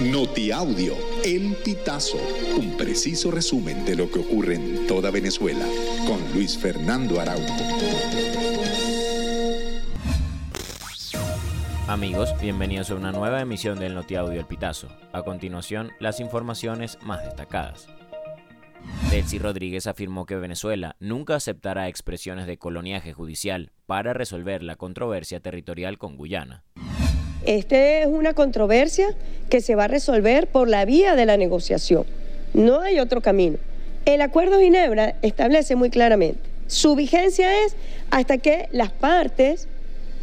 Notiaudio, El Pitazo, un preciso resumen de lo que ocurre en toda Venezuela, con Luis Fernando Araújo. Amigos, bienvenidos a una nueva emisión del Notiaudio El Pitazo. A continuación, las informaciones más destacadas. Delcy Rodríguez afirmó que Venezuela nunca aceptará expresiones de coloniaje judicial para resolver la controversia territorial con Guyana. Esta es una controversia que se va a resolver por la vía de la negociación. No hay otro camino. El Acuerdo de Ginebra establece muy claramente, su vigencia es hasta que las partes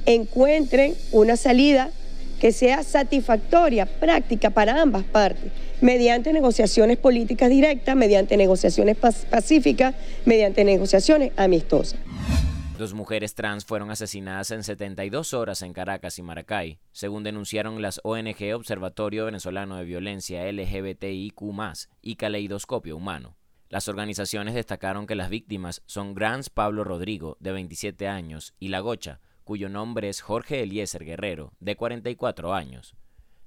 encuentren una salida que sea satisfactoria, práctica para ambas partes, mediante negociaciones políticas directas, mediante negociaciones pacíficas, mediante negociaciones amistosas. Dos mujeres trans fueron asesinadas en 72 horas en Caracas y Maracay, según denunciaron las ONG Observatorio Venezolano de Violencia LGBTIQ y Caleidoscopio Humano. Las organizaciones destacaron que las víctimas son Grans Pablo Rodrigo, de 27 años, y La Gocha, cuyo nombre es Jorge Eliezer Guerrero, de 44 años.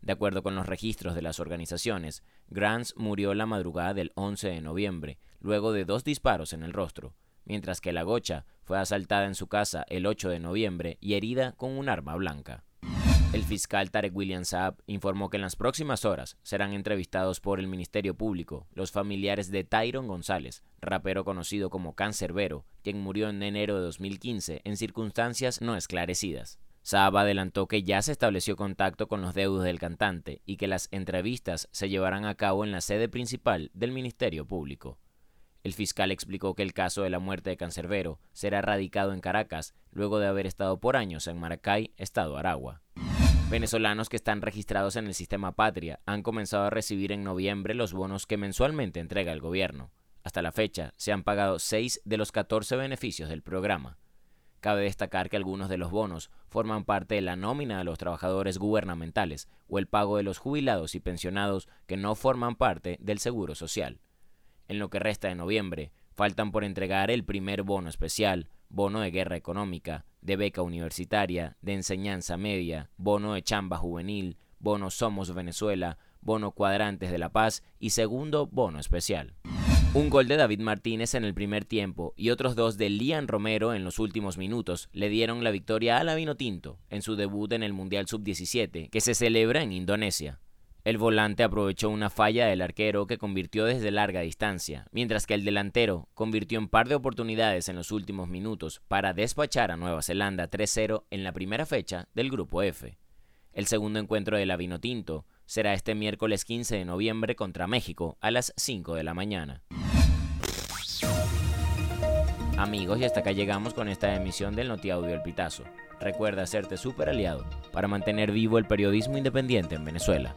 De acuerdo con los registros de las organizaciones, Grants murió la madrugada del 11 de noviembre, luego de dos disparos en el rostro, mientras que La Gocha fue asaltada en su casa el 8 de noviembre y herida con un arma blanca. El fiscal Tarek William Saab informó que en las próximas horas serán entrevistados por el Ministerio Público los familiares de Tyron González, rapero conocido como Cancerbero, quien murió en enero de 2015 en circunstancias no esclarecidas. Saab adelantó que ya se estableció contacto con los deudos del cantante y que las entrevistas se llevarán a cabo en la sede principal del Ministerio Público. El fiscal explicó que el caso de la muerte de Cancerbero será radicado en Caracas luego de haber estado por años en Maracay, estado Aragua. Venezolanos que están registrados en el sistema Patria han comenzado a recibir en noviembre los bonos que mensualmente entrega el gobierno. Hasta la fecha se han pagado 6 de los 14 beneficios del programa. Cabe destacar que algunos de los bonos forman parte de la nómina de los trabajadores gubernamentales o el pago de los jubilados y pensionados que no forman parte del Seguro Social. En lo que resta de noviembre, faltan por entregar el primer bono especial, bono de guerra económica, de beca universitaria, de enseñanza media, bono de chamba juvenil, bono Somos Venezuela, bono Cuadrantes de la Paz y segundo bono especial. Un gol de David Martínez en el primer tiempo y otros dos de Lian Romero en los últimos minutos le dieron la victoria a la Vinotinto en su debut en el Mundial Sub-17 que se celebra en Indonesia. El volante aprovechó una falla del arquero que convirtió desde larga distancia, mientras que el delantero convirtió un par de oportunidades en los últimos minutos para despachar a Nueva Zelanda 3-0 en la primera fecha del Grupo F. El segundo encuentro de la Vinotinto será este miércoles 15 de noviembre contra México a las 5 de la mañana. Amigos, y hasta acá llegamos con esta emisión del Notiaudio El Pitazo. Recuerda hacerte súper aliado para mantener vivo el periodismo independiente en Venezuela.